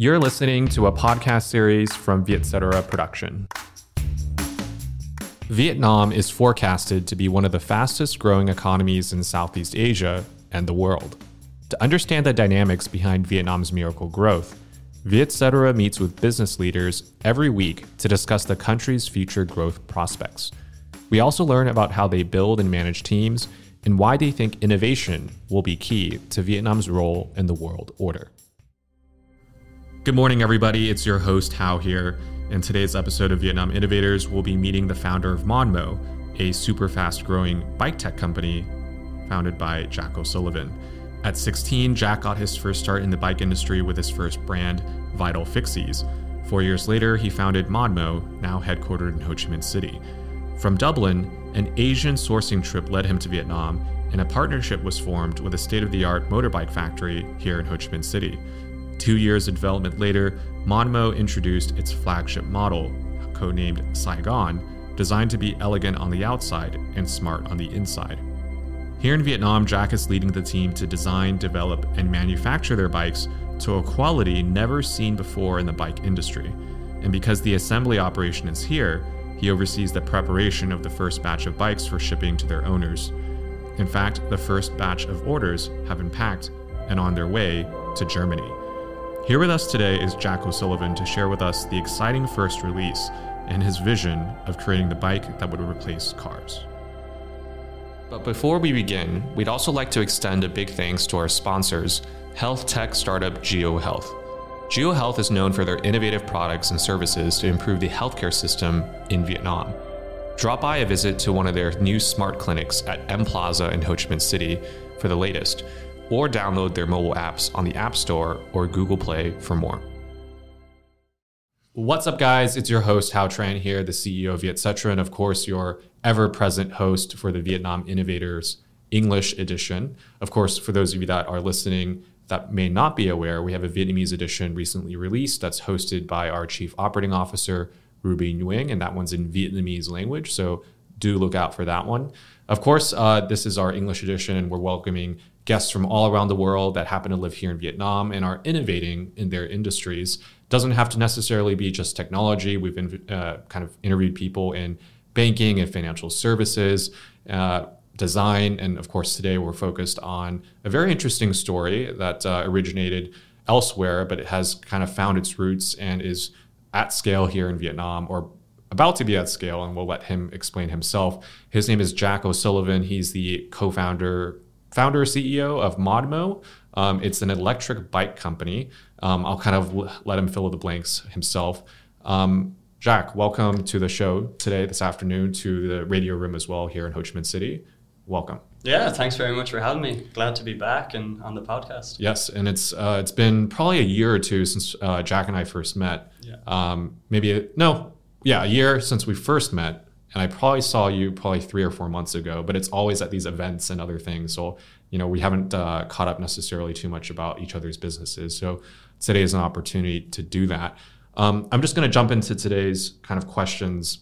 You're listening to a podcast series from Vietcetera Production. Vietnam is forecasted to be one of the fastest growing economies in Southeast Asia and the world. To understand the dynamics behind Vietnam's miracle growth, Vietcetera meets with business leaders every week to discuss the country's future growth prospects. We also learn about how they build and manage teams and why they think innovation will be key to Vietnam's role in the world order. Good morning, everybody. It's your host, Hao here. In today's episode of Vietnam Innovators, we'll be meeting the founder of Modmo, a super fast growing bike tech company founded by Jack O'Sullivan. At 16, Jack got his first start in the bike industry with his first brand, Vital Fixies. Four years later, he founded Modmo, now headquartered in Ho Chi Minh City. From Dublin, an Asian sourcing trip led him to Vietnam, and a partnership was formed with a state of the art motorbike factory here in Ho Chi Minh City. Two years of development later, Modmo introduced its flagship model, codenamed Saigon, designed to be elegant on the outside and smart on the inside. Here in Vietnam, Jack is leading the team to design, develop, and manufacture their bikes to a quality never seen before in the bike industry. And because the assembly operation is here, he oversees the preparation of the first batch of bikes for shipping to their owners. In fact, the first batch of orders have been packed and on their way to Germany. Here with us today is Jack O'Sullivan to share with us the exciting first release and his vision of creating the bike that would replace cars. But before we begin, we'd also like to extend a big thanks to our sponsors, health tech startup Jio Health. GeoHealth is known for their innovative products and services to improve the healthcare system in Vietnam. Drop by a visit to one of their new smart clinics at M Plaza in Ho Chi Minh City for the latest or download their mobile apps on the App Store or Google Play for more. What's up, guys? It's your host, Hao Tran here, the CEO of Vietcetera, and of course, your ever present host for the Vietnam Innovators English edition. Of course, for those of you that are listening that may not be aware, we have a Vietnamese edition recently released that's hosted by our Chief Operating Officer, Ruby Nguyen, and that one's in Vietnamese language. So do look out for that one. Of course, uh, this is our English edition, and we're welcoming guests from all around the world that happen to live here in Vietnam and are innovating in their industries. Doesn't have to necessarily be just technology. We've uh, kind of interviewed people in banking and financial services, uh, design, and of course, today we're focused on a very interesting story that uh, originated elsewhere, but it has kind of found its roots and is at scale here in Vietnam or about to be at scale, and we'll let him explain himself. His name is Jack O'Sullivan. He's the co founder founder CEO of Modmo. Um, it's an electric bike company. Um, I'll kind of l- let him fill in the blanks himself. Um, Jack, welcome to the show today, this afternoon, to the radio room as well here in Ho Chi Minh City. Welcome. Yeah, thanks very much for having me. Glad to be back and on the podcast. Yes, and it's uh, it's been probably a year or two since uh, Jack and I first met. Yeah. Um, maybe a, no, yeah, a year since we first met and I probably saw you probably three or four months ago, but it's always at these events and other things. So, you know, we haven't uh, caught up necessarily too much about each other's businesses. So today is an opportunity to do that. Um, I'm just going to jump into today's kind of questions.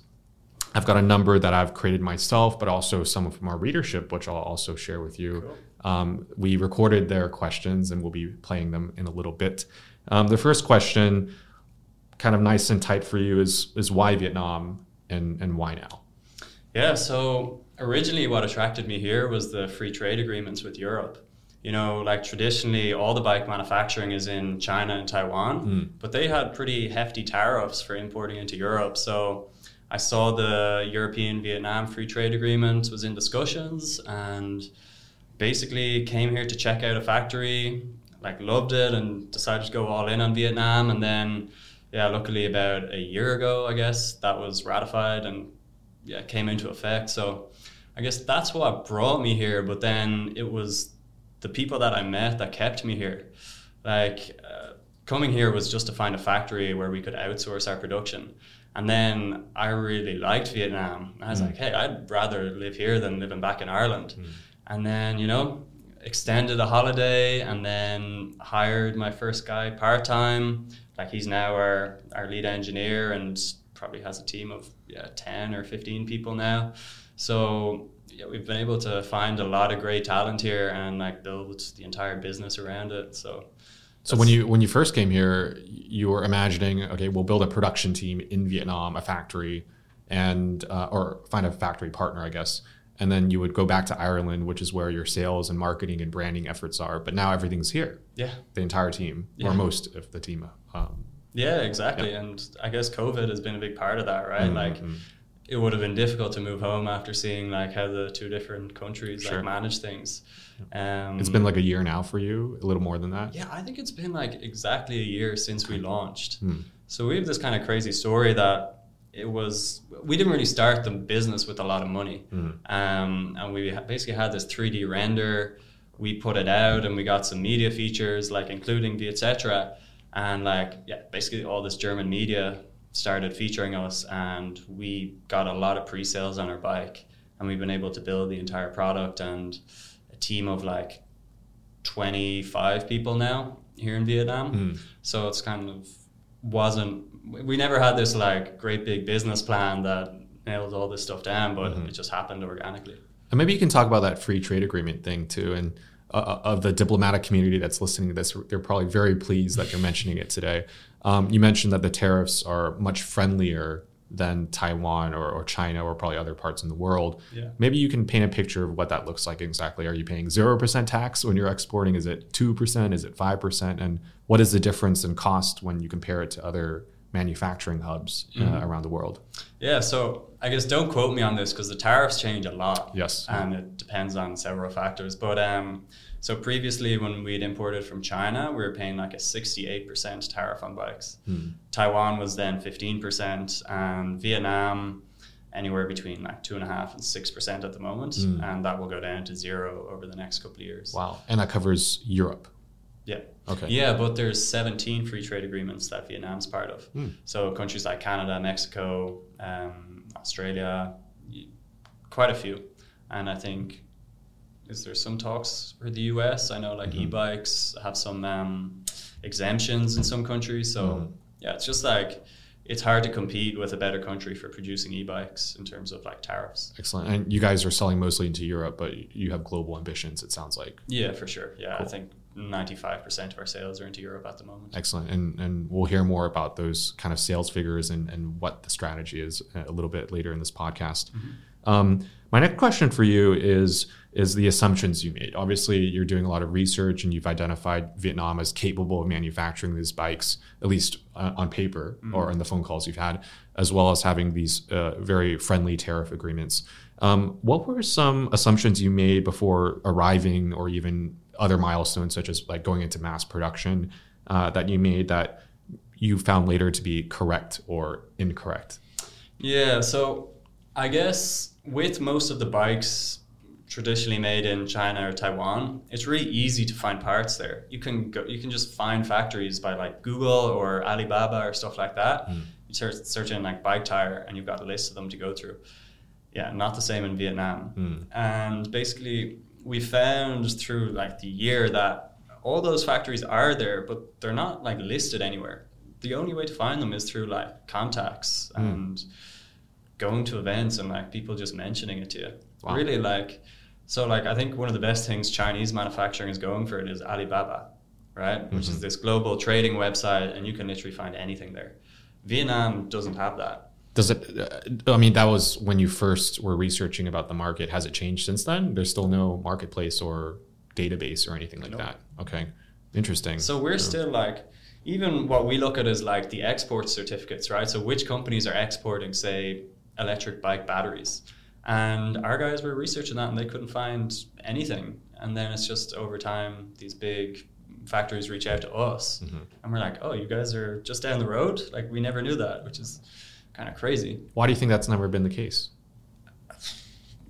I've got a number that I've created myself, but also some from our readership, which I'll also share with you. Cool. Um, we recorded their questions and we'll be playing them in a little bit. Um, the first question, kind of nice and tight for you, is is why Vietnam? and and why now? Yeah, so originally what attracted me here was the free trade agreements with Europe. You know, like traditionally, all the bike manufacturing is in China and Taiwan, mm. but they had pretty hefty tariffs for importing into Europe. So I saw the European Vietnam free trade agreement was in discussions and basically came here to check out a factory, like loved it and decided to go all in on Vietnam. And then yeah, luckily about a year ago, I guess that was ratified and yeah came into effect. So I guess that's what brought me here. But then it was the people that I met that kept me here. Like uh, coming here was just to find a factory where we could outsource our production. And then I really liked Vietnam. I was mm. like, hey, I'd rather live here than living back in Ireland. Mm. And then, you know, extended a holiday and then hired my first guy part time like he's now our our lead engineer and probably has a team of yeah 10 or 15 people now so yeah, we've been able to find a lot of great talent here and like build the entire business around it so So when you when you first came here, you were imagining, okay, we'll build a production team in Vietnam, a factory, and uh, or find a factory partner, I guess, and then you would go back to Ireland, which is where your sales and marketing and branding efforts are. But now everything's here. Yeah. The entire team, Yeah. or most of the team. Um, Yeah, exactly. And I guess COVID has been a big part of that, right? Like mhm. it would have been difficult to move home after seeing like how the two different countries Sure. like manage things. Um, it's been like a year now for you, a little more than that. yeah, I think it's been like exactly a year since we launched. Hmm. So we have this kind of crazy story that it was we didn't really start the business with a lot of money, Hmm. um, and we basically had this 3D render. We put it out, and we got some media features like including the etc. And like yeah, basically all this German media started featuring us, and we got a lot of pre-sales on our bike, and we've been able to build the entire product and a team of like 25 people now here in Vietnam. Hmm. So it's kind of wasn't we never had this like great big business plan that nailed all this stuff down, but Mhm. it just happened organically. And maybe you can talk about that free trade agreement thing too. And uh, of the diplomatic community that's listening to this, they're probably very pleased that you're mentioning it today. Um, you mentioned that the tariffs are much friendlier than Taiwan or, or China or probably other parts in the world. Yeah. Maybe you can paint a picture of what that looks like exactly. Are you paying 0% tax when you're exporting? Is it 2%? Is it 5%? And what is the difference in cost when you compare it to other manufacturing hubs uh, Mhm. around the world? Yeah, so I guess don't quote me on this because the tariffs change a lot. Yes. And it depends on several factors. But um, so previously, when we'd imported from China, we were paying like a 68% tariff on bikes. Hmm. Taiwan was then 15%, and Vietnam anywhere between like two and a half and six percent at the moment, Mm. and that will go down to zero over the next couple of years. Wow. And that covers Europe. Yeah. Okay. Yeah, but there's 17 free trade agreements that Vietnam's part of. Hmm. So countries like Canada, Mexico, um, Australia, quite a few. And I think is there some talks for the US? I know like Mhm. e-bikes have some um, exemptions in some countries. So Mhm. yeah, it's just like it's hard to compete with a better country for producing e-bikes in terms of like tariffs. Excellent. And you guys are selling mostly into Europe, but you have global ambitions, it sounds like. Yeah, for sure. Yeah, Cool. I think 95% of our sales are into Europe at the moment. Excellent. And and we'll hear more about those kind of sales figures and, and what the strategy is a little bit later in this podcast. Um, my next question for you is is the assumptions you made. Obviously, you're doing a lot of research and you've identified Vietnam as capable of manufacturing these bikes, at least uh, on paper or in the phone calls you've had, as well as having these uh, very friendly tariff agreements. Um, what were some assumptions you made before arriving, or even other milestones such as like going into mass production uh, that you made that you found later to be correct or incorrect? Yeah, so I guess with most of the bikes traditionally made in China or Taiwan, it's really easy to find parts there. You can go, you can just find factories by like Google or Alibaba or stuff like that. Mm. You search, search in like bike tire, and you've got a list of them to go through. Yeah, not the same in Vietnam. Mm. And basically, we found through like the year that all those factories are there, but they're not like listed anywhere. The only way to find them is through like contacts Mm. and going to events and like people just mentioning it to you. Wow. Really like so like I think one of the best things Chinese manufacturing is going for it is Alibaba, right? Which Mhm. is this global trading website and you can literally find anything there. Vietnam doesn't have that. Does it? Uh, I mean, that was when you first were researching about the market. Has it changed since then? There's still no marketplace or database or anything like that. Okay, interesting. So we're Yeah. still like, even what we look at is like the export certificates, right? So which companies are exporting, say, electric bike batteries? And our guys were researching that and they couldn't find anything. And then it's just over time, these big factories reach out to us. Mhm. And we're like, oh, you guys are just down the road? Like, we never knew that, which is kind of crazy. Why do you think that's never been the case?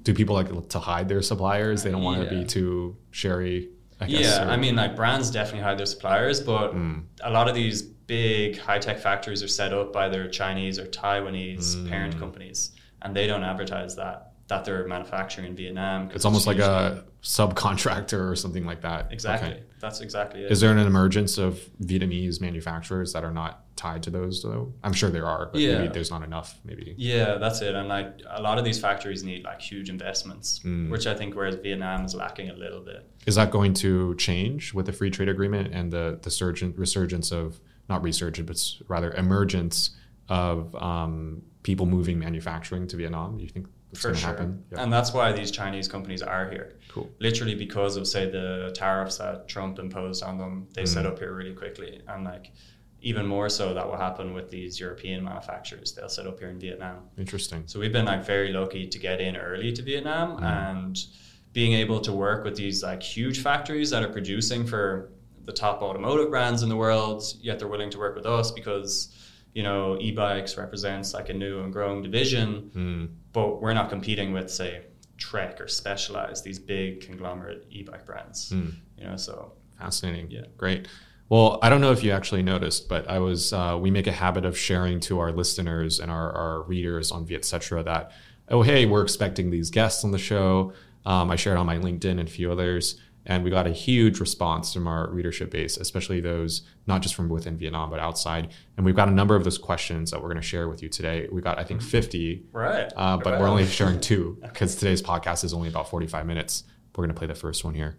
Do people like to hide their suppliers? They don't want to be too sherry. I guess, yeah, or- I mean, like brands definitely hide their suppliers, but Mm. a lot of these big high tech factories are set up by their Chinese or Taiwanese parent Mm. companies, and they don't advertise that that they're manufacturing in Vietnam. it's almost like a subcontractor or something like that. Exactly. Okay. That's exactly it. Is there an emergence of Vietnamese manufacturers that are not tied to those though? I'm sure there are, but Yeah. maybe there's not enough. Maybe. Yeah, that's it. And like a lot of these factories need like huge investments, Mm. which I think whereas Vietnam is lacking a little bit. Is that going to change with the free trade agreement and the the surgent resurgence of not resurgence, but rather emergence of um, people moving manufacturing to Vietnam? Do you think that's for sure. happen? Yeah. And that's why these Chinese companies are here. Cool. Literally because of say the tariffs that Trump imposed on them, they set Mm. up here really quickly. And like even more so that will happen with these European manufacturers. They'll set up here in Vietnam. Interesting. So we've been like very lucky to get in early to Vietnam Mm. and being able to work with these like huge factories that are producing for the top automotive brands in the world, yet they're willing to work with us because, you know, e-bikes represents like a new and growing division, Mm. but we're not competing with say Trek or Specialized, these big conglomerate e-bike brands. Mm. You know, so Fascinating. Yeah. Great. Well, I don't know if you actually noticed, but I was uh, we make a habit of sharing to our listeners and our, our readers on Vietcetera that, oh hey, we're expecting these guests on the show. Um, I shared on my LinkedIn and a few others, and we got a huge response from our readership base, especially those not just from within Vietnam but outside. And we've got a number of those questions that we're going to share with you today. We got I think 50 right. uh, but Right we're only sharing two because today's podcast is only about 45 minutes. We're going to play the first one here.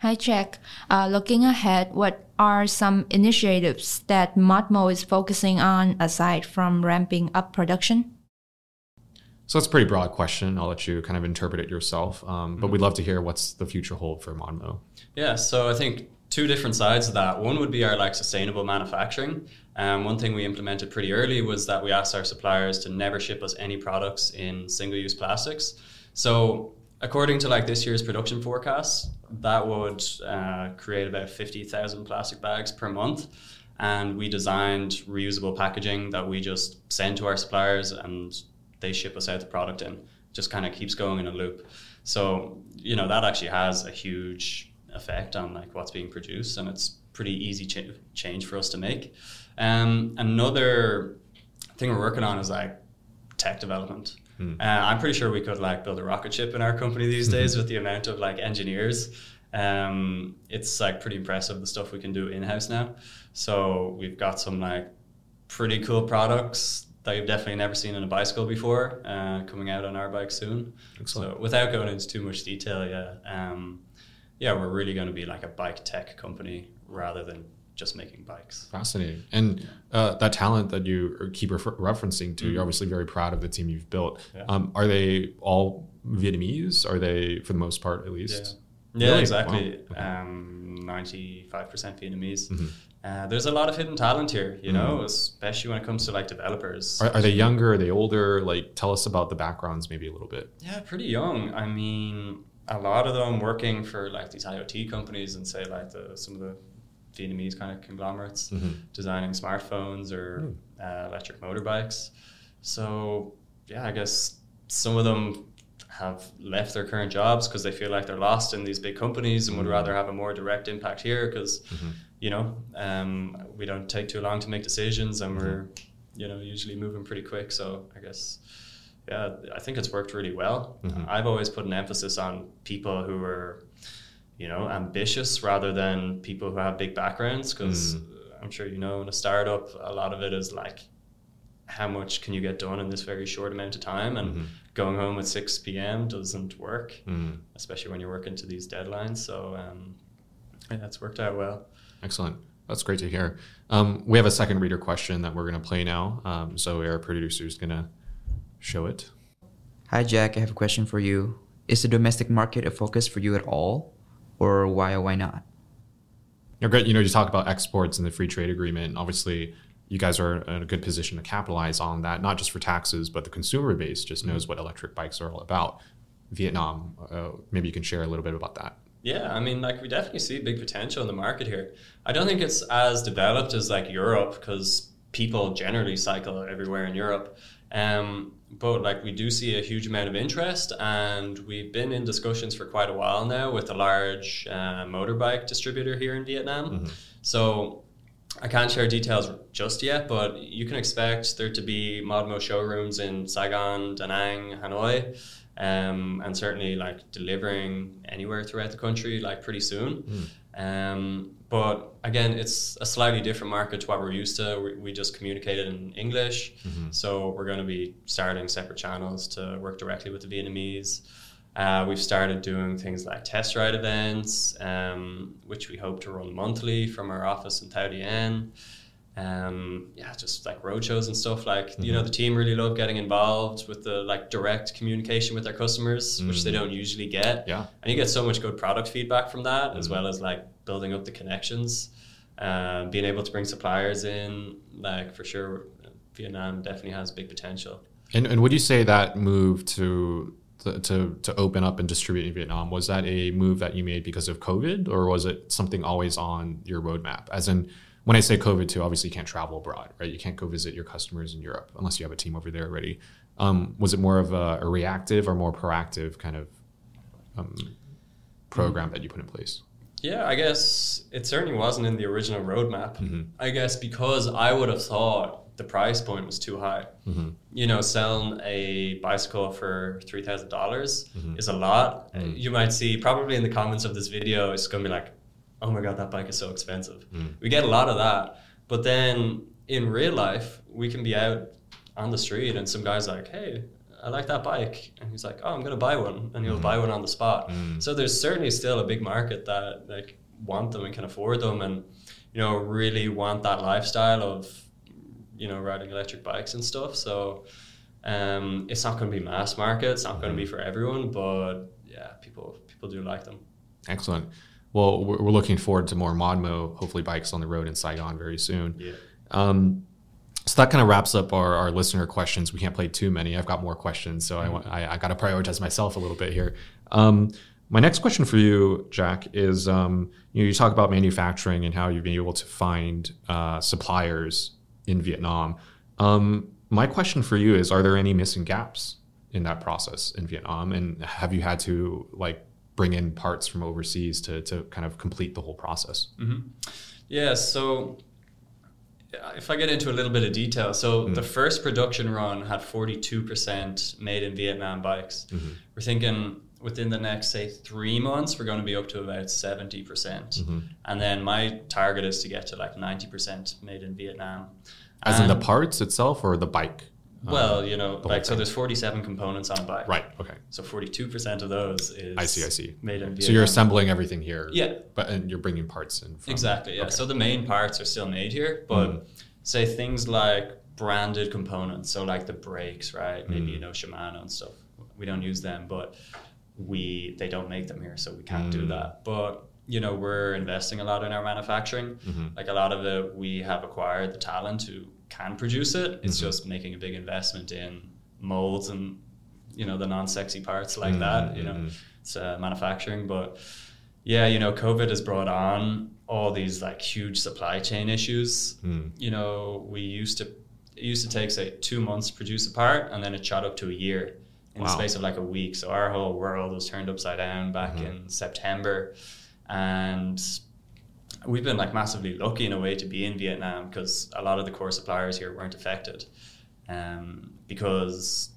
Hi, Jack. Uh, looking ahead, what are some initiatives that Modmo is focusing on aside from ramping up production? So that's a pretty broad question. I'll let you kind of interpret it yourself. Um, but Mm-hmm. we'd love to hear what's the future hold for Modmo. Yeah, so I think two different sides of that. One would be our like sustainable manufacturing. Um, one thing we implemented pretty early was that we asked our suppliers to never ship us any products in single-use plastics. So according to like this year's production forecast, that would uh, create about fifty thousand plastic bags per month. And we designed reusable packaging that we just send to our suppliers and they ship us out the product in. Just kind of keeps going in a loop. So, you know, that actually has a huge effect on like what's being produced and it's pretty easy ch- change for us to make. Um, another thing we're working on is like tech development. Hmm. Uh, I'm pretty sure we could like build a rocket ship in our company these days with the amount of like engineers. Um, it's like pretty impressive the stuff we can do in house now. So we've got some like pretty cool products that you've definitely never seen on a bicycle before uh, coming out on our bike soon. Excellent. So without going into too much detail, yeah, um, yeah, we're really going to be like a bike tech company rather than just making bikes. Fascinating. And uh, that talent that you keep refer- referencing to, you're obviously very proud of the team you've built. Yeah. Um, are they all Vietnamese? Are they, for the most part at least? Yeah, Really? exactly. Wow. Okay. Um, 95% Vietnamese. Mhm. Uh, there's a lot of hidden talent here, you know, especially when it comes to like developers. Are, are they younger? Are they older? Like, tell us about the backgrounds maybe a little bit. Yeah, pretty young. I mean, a lot of them working for like these IoT companies and say like the some of the Vietnamese kind of conglomerates Mhm. designing smartphones or uh, electric motorbikes. So yeah, I guess some of them have left their current jobs because they feel like they're lost in these big companies and would Mhm. rather have a more direct impact here because Mhm. You know um, we don't take too long to make decisions and we're you know usually moving pretty quick. So I guess yeah, I think it's worked really well. Mhm. I've always put an emphasis on people who are, you know, ambitious rather than people who have big backgrounds because I'm sure you know in a startup, a lot of it is like, how much can you get done in this very short amount of time? And Mhm. going home at 6 p.m. doesn't work, Mm. especially when you're working to these deadlines. So, um, yeah, it's worked out well. Excellent. That's great to hear. Um, we have a second reader question that we're going to play now. Um, so our producer is going to show it. Hi, Jack. I have a question for you. Is the domestic market a focus for you at all? Or why or why not? You're great. You know, you talk about exports and the free trade agreement. Obviously, you guys are in a good position to capitalize on that, not just for taxes, but the consumer base just knows what electric bikes are all about. Vietnam, uh, maybe you can share a little bit about that. Yeah, I mean, like we definitely see big potential in the market here. I don't think it's as developed as like Europe because people generally cycle everywhere in Europe. Um, but like we do see a huge amount of interest, and we've been in discussions for quite a while now with a large uh, motorbike distributor here in Vietnam. Mhm. So I can't share details just yet, but you can expect there to be Modmo showrooms in Saigon, Da Nang, Hanoi, um, and certainly like delivering anywhere throughout the country like pretty soon. Um, but again, it's a slightly different market to what we're used to. We, we just communicated in English, so we're going to be starting separate channels to work directly with the Vietnamese. Uh, we've started doing things like test ride events, um, which we hope to run monthly from our office in Thao Dien. Um, yeah, just like roadshows and stuff. Like you know, the team really love getting involved with the like direct communication with their customers, which they don't usually get. Yeah. and you get so much good product feedback from that, as well as like building up the connections, uh, being able to bring suppliers in. Like for sure, Vietnam definitely has big potential. And, and would you say that move to, to to to open up and distribute in Vietnam was that a move that you made because of COVID, or was it something always on your roadmap? As in, when I say COVID too, obviously you can't travel abroad, right? You can't go visit your customers in Europe unless you have a team over there already. Um, was it more of a, a reactive or more proactive kind of um, program that you put in place? Yeah, I guess it certainly wasn't in the original roadmap. I guess because I would have thought the price point was too high. You know, selling a bicycle for three dollars is a lot. Uh, You might see probably in the comments of this video, it's going to be like, "Oh my god, that bike is so expensive." Hmm. We get a lot of that, but then in real life, we can be out on the street and some guy's like, "Hey." I like that bike, and he's like, "Oh, I'm gonna buy one," and he'll hmm. buy one on the spot. Hmm. So there's certainly still a big market that like want them and can afford them, and you know really want that lifestyle of you know riding electric bikes and stuff. So um, it's not going to be mass market. It's not going to be for everyone, but yeah, people people do like them. Excellent. Well, we're we're looking forward to more Modmo, hopefully bikes on the road in Saigon very soon. Yeah. Um, so that kind of wraps up our, our listener questions. We can't play too many. I've got more questions, so I I, I got to prioritize myself a little bit here. Um, my next question for you, Jack, is um, you know you talk about manufacturing and how you've been able to find uh, suppliers in Vietnam. Um, my question for you is: Are there any missing gaps in that process in Vietnam, and have you had to like bring in parts from overseas to to kind of complete the whole process? Mm-hmm. Yeah, so if I get into a little bit of detail, so mm-hmm. the first production run had 42% made in Vietnam bikes. Mm-hmm. We're thinking within the next, say, three months, we're going to be up to about 70%. percent And then my target is to get to like 90% made in Vietnam. As in the parts itself or the bike? Uh, Well, you know, like, so there's 47 components on a bike. right. Okay. So 42% of those is I see. I see. made in Vietnam. So you're assembling everything here. Yeah. But and you're bringing parts in. From, Exactly. Yeah. Okay. So the main parts are still made here, but Mm. say things like branded components, so like the brakes, right? Maybe Mm. you know Shimano and stuff. We don't use them, but we they don't make them here, so we can't do Mm. that. But you know, we're investing a lot in our manufacturing. Mhm. Like a lot of it, we have acquired the talent who can produce it. It's Mhm. just making a big investment in molds and you know the non-sexy parts like Mm, that. You know, mm. it's uh, manufacturing, but yeah, you know, COVID has brought on all these like huge supply chain issues. Mm. You know, we used to it used to take say two months to produce a part, and then it shot up to a year in the space of like a week. So our whole world was turned upside down back Mhm. in September, and we've been like massively lucky in a way to be in Vietnam because a lot of the core suppliers here weren't affected, um, because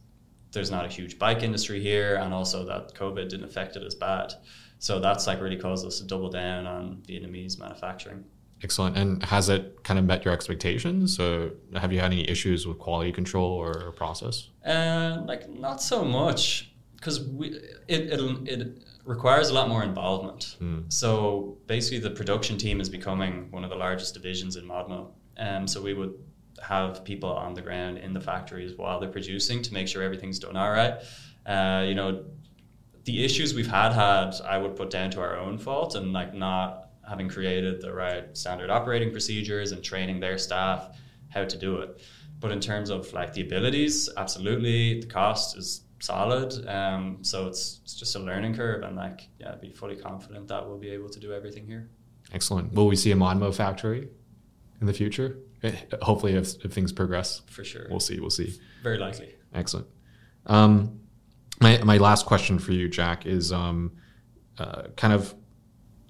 there's not a huge bike industry here, and also that COVID didn't affect it as bad. So that's like really caused us to double down on Vietnamese manufacturing. Excellent. And has it kind of met your expectations? So have you had any issues with quality control or process? Uh, like not so much because we it, it it requires a lot more involvement. Mm. So basically, the production team is becoming one of the largest divisions in Modmo. Um, so we would have people on the ground in the factories while they're producing to make sure everything's done all right. Uh, you know, the issues we've had had I would put down to our own fault and like not having created the right standard operating procedures and training their staff how to do it. But in terms of like the abilities, absolutely, the cost is solid. Um, so it's, it's just a learning curve, and like yeah, be fully confident that we'll be able to do everything here Excellent. Will we see a Modmo factory in the future? Eh, Hopefully, if, if things progress, for sure. we'll see. We'll see. Very likely. Excellent. Um, my, my last question for you, Jack, is um, uh, kind of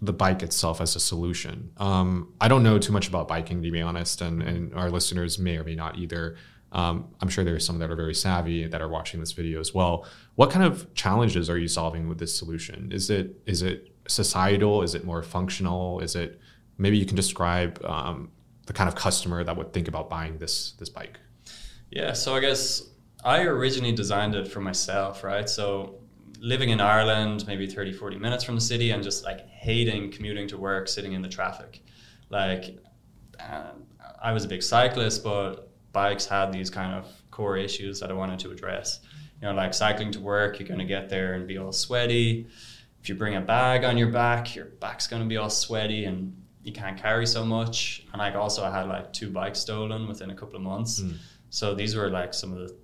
the bike itself as a solution. Um, I don't know too much about biking, to be honest, and, and our listeners may or may not either. Um, I'm sure there are some that are very savvy that are watching this video as well. What kind of challenges are you solving with this solution? Is it is it societal? Is it more functional? Is it maybe you can describe um, the kind of customer that would think about buying this this bike? Yeah, so I guess I originally designed it for myself, right? So living in Ireland, maybe 30, 40 minutes from the city, and just like hating commuting to work, sitting in the traffic. Like, uh, I was a big cyclist, but bikes had these kind of core issues that I wanted to address. You know, like cycling to work, you're going to get there and be all sweaty. If you bring a bag on your back, your back's going to be all sweaty and you can't carry so much. And like also, I had like two bikes stolen within a couple of months. Mm. So these were like some of the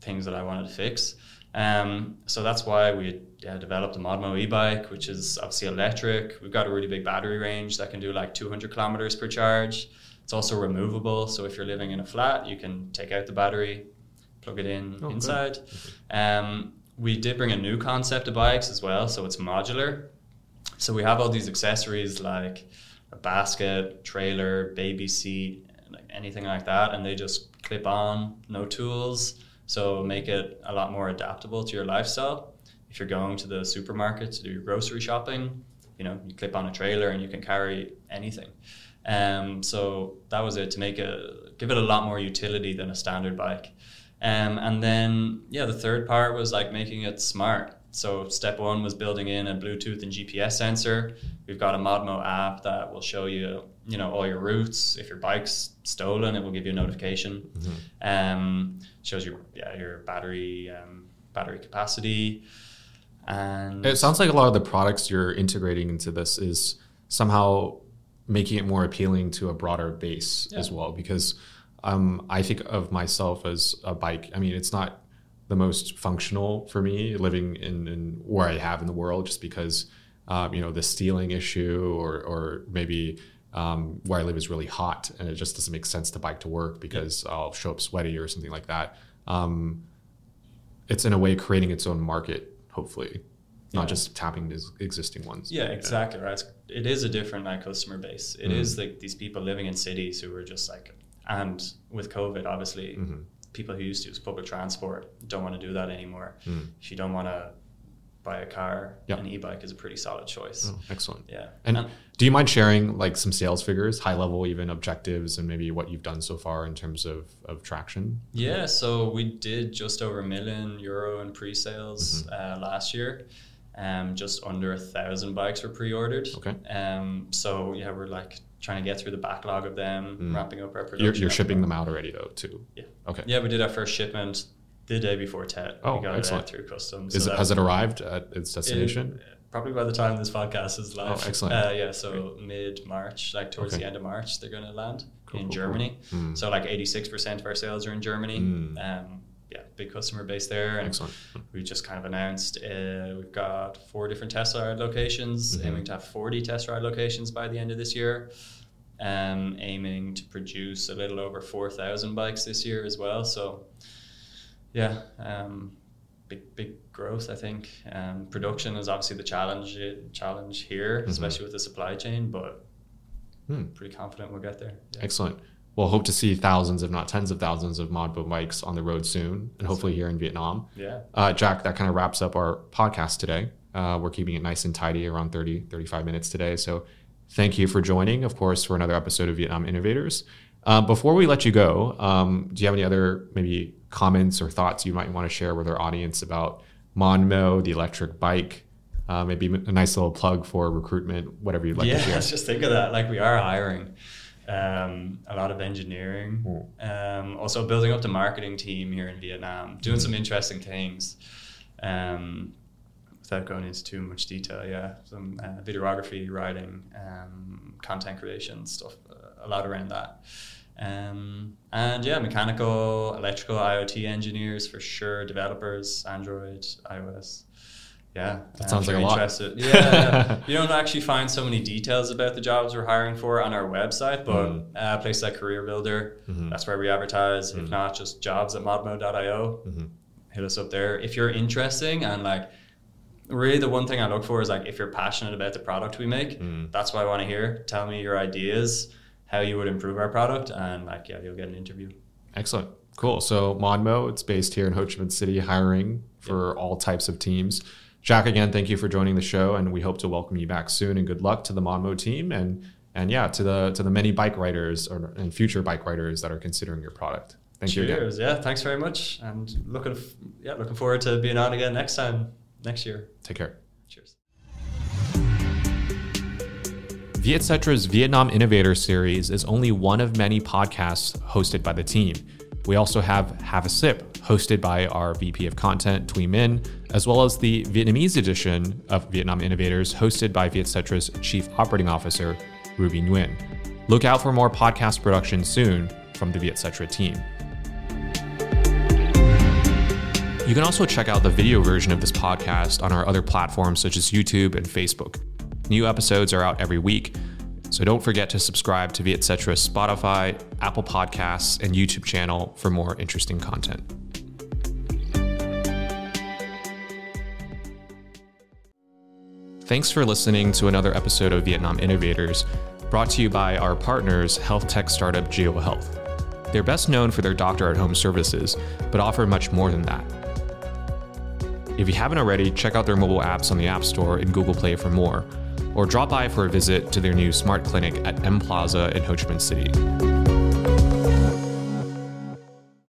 things that I wanted to fix. Um, so that's why we yeah, developed the Modmo e-bike, which is obviously electric. We've got a really big battery range that can do like 200 kilometers per charge. It's also removable, so if you're living in a flat, you can take out the battery, plug it in oh, inside. Um, we did bring a new concept of bikes as well, so it's modular. So we have all these accessories like a basket, trailer, baby seat, like anything like that, and they just clip on, no tools. So make it a lot more adaptable to your lifestyle. If you're going to the supermarket to do your grocery shopping, you know, you clip on a trailer and you can carry anything. Um, so that was it to make a give it a lot more utility than a standard bike. Um, and then yeah, the third part was like making it smart. So step one was building in a Bluetooth and GPS sensor. We've got a Modmo app that will show you you know all your routes. If your bike's stolen, it will give you a notification. Mm-hmm. Um, shows your yeah your battery um, battery capacity. And it sounds like a lot of the products you're integrating into this is somehow making it more appealing to a broader base yeah. as well because um, I think of myself as a bike. I mean, it's not the most functional for me living in, in where I have in the world, just because um, you know the stealing issue, or or maybe um, where I live is really hot, and it just doesn't make sense to bike to work because yeah. I'll show up sweaty or something like that. Um, it's in a way creating its own market, hopefully, not just tapping these existing ones. Yeah, exactly right. It is a different like customer base. It mm-hmm. is like these people living in cities who are just like, and with COVID, obviously, mm-hmm. people who used to use public transport don't want to do that anymore. Mm. If you don't want to buy a car, yep. an e-bike is a pretty solid choice. Oh, excellent. Yeah. And, and, do you mind sharing like some sales figures, high level, even objectives, and maybe what you've done so far in terms of, of traction? Yeah. So we did just over a million euro in pre-sales mm-hmm. uh, last year. Um, just under a thousand bikes were pre-ordered. Okay. Um, so yeah, we're like trying to get through the backlog of them, mm. ramping up our production. You're, you're shipping them out already though, too. Yeah. Okay. Yeah, we did our first shipment the day before Tet. Oh, we got excellent. it through customs. Is so it, has it arrived at its destination? It, probably by the time this podcast is live. Oh, excellent. Uh, yeah, so mid March, like towards okay. the end of March, they're going to land cool, in cool, Germany. Cool. Mm. So like 86% of our sales are in Germany. Mm. Um, yeah, big customer base there. And Excellent. We just kind of announced uh, we've got four different test ride locations, mm-hmm. aiming to have 40 test ride locations by the end of this year. Um, aiming to produce a little over 4,000 bikes this year as well. So, yeah, um, big big growth. I think um, production is obviously the challenge challenge here, mm-hmm. especially with the supply chain. But hmm. pretty confident we'll get there. Yeah. Excellent we'll hope to see thousands, if not tens of thousands, of Modmo bikes on the road soon, and hopefully here in Vietnam. Yeah. Uh, Jack, that kind of wraps up our podcast today. Uh, we're keeping it nice and tidy, around 30, 35 minutes today. So thank you for joining, of course, for another episode of Vietnam Innovators. Uh, before we let you go, um, do you have any other maybe comments or thoughts you might want to share with our audience about Modmo, the electric bike? Uh, maybe a nice little plug for recruitment, whatever you'd like yeah, to share. Yeah, just think of that. Like we are hiring um, a lot of engineering, um, also building up the marketing team here in Vietnam, doing some interesting things. Um, without going into too much detail, yeah, some uh, videography, writing, um, content creation stuff, uh, a lot around that. Um, and yeah, mechanical, electrical, IoT engineers for sure, developers, Android, iOS yeah, that sounds like a interested. lot. yeah, you don't actually find so many details about the jobs we're hiring for on our website, but mm. uh, places like Career Builder, mm-hmm. that's where we advertise. Mm-hmm. If not, just jobs at modmo.io. Mm-hmm. Hit us up there if you're interesting and like really the one thing I look for is like if you're passionate about the product we make, Mm. that's what I want to hear. Tell me your ideas, how you would improve our product, and like yeah, you'll get an interview. Excellent. Cool. So Modmo, it's based here in Ho Chi Minh City, hiring for all types of teams. Jack, again, thank you for joining the show, and we hope to welcome you back soon. And good luck to the Modmo team, and and yeah, to the to the many bike riders or and future bike riders that are considering your product. Thank you again. Cheers. Yeah, thanks very much, and looking yeah looking forward to being on again next time next year. Take care. Cheers. Vietcetera's Vietnam Innovator Series is only one of many podcasts hosted by the team. We also have Have a Sip, hosted by our VP of Content, Thuy Minh, as well as the Vietnamese edition of Vietnam Innovators, hosted by Vietcetera's Chief Operating Officer, Ruby Nguyen. Look out for more podcast production soon from the Vietcetera team. You can also check out the video version of this podcast on our other platforms such as YouTube and Facebook. New episodes are out every week, so don't forget to subscribe to Vietcetera's Spotify, Apple Podcasts, and YouTube channel for more interesting content. Thanks for listening to another episode of Vietnam Innovators, brought to you by our partners, health tech startup Jio Health. They're best known for their doctor at home services, but offer much more than that. If you haven't already, check out their mobile apps on the App Store and Google Play for more, or drop by for a visit to their new smart clinic at M Plaza in Ho Chi Minh City.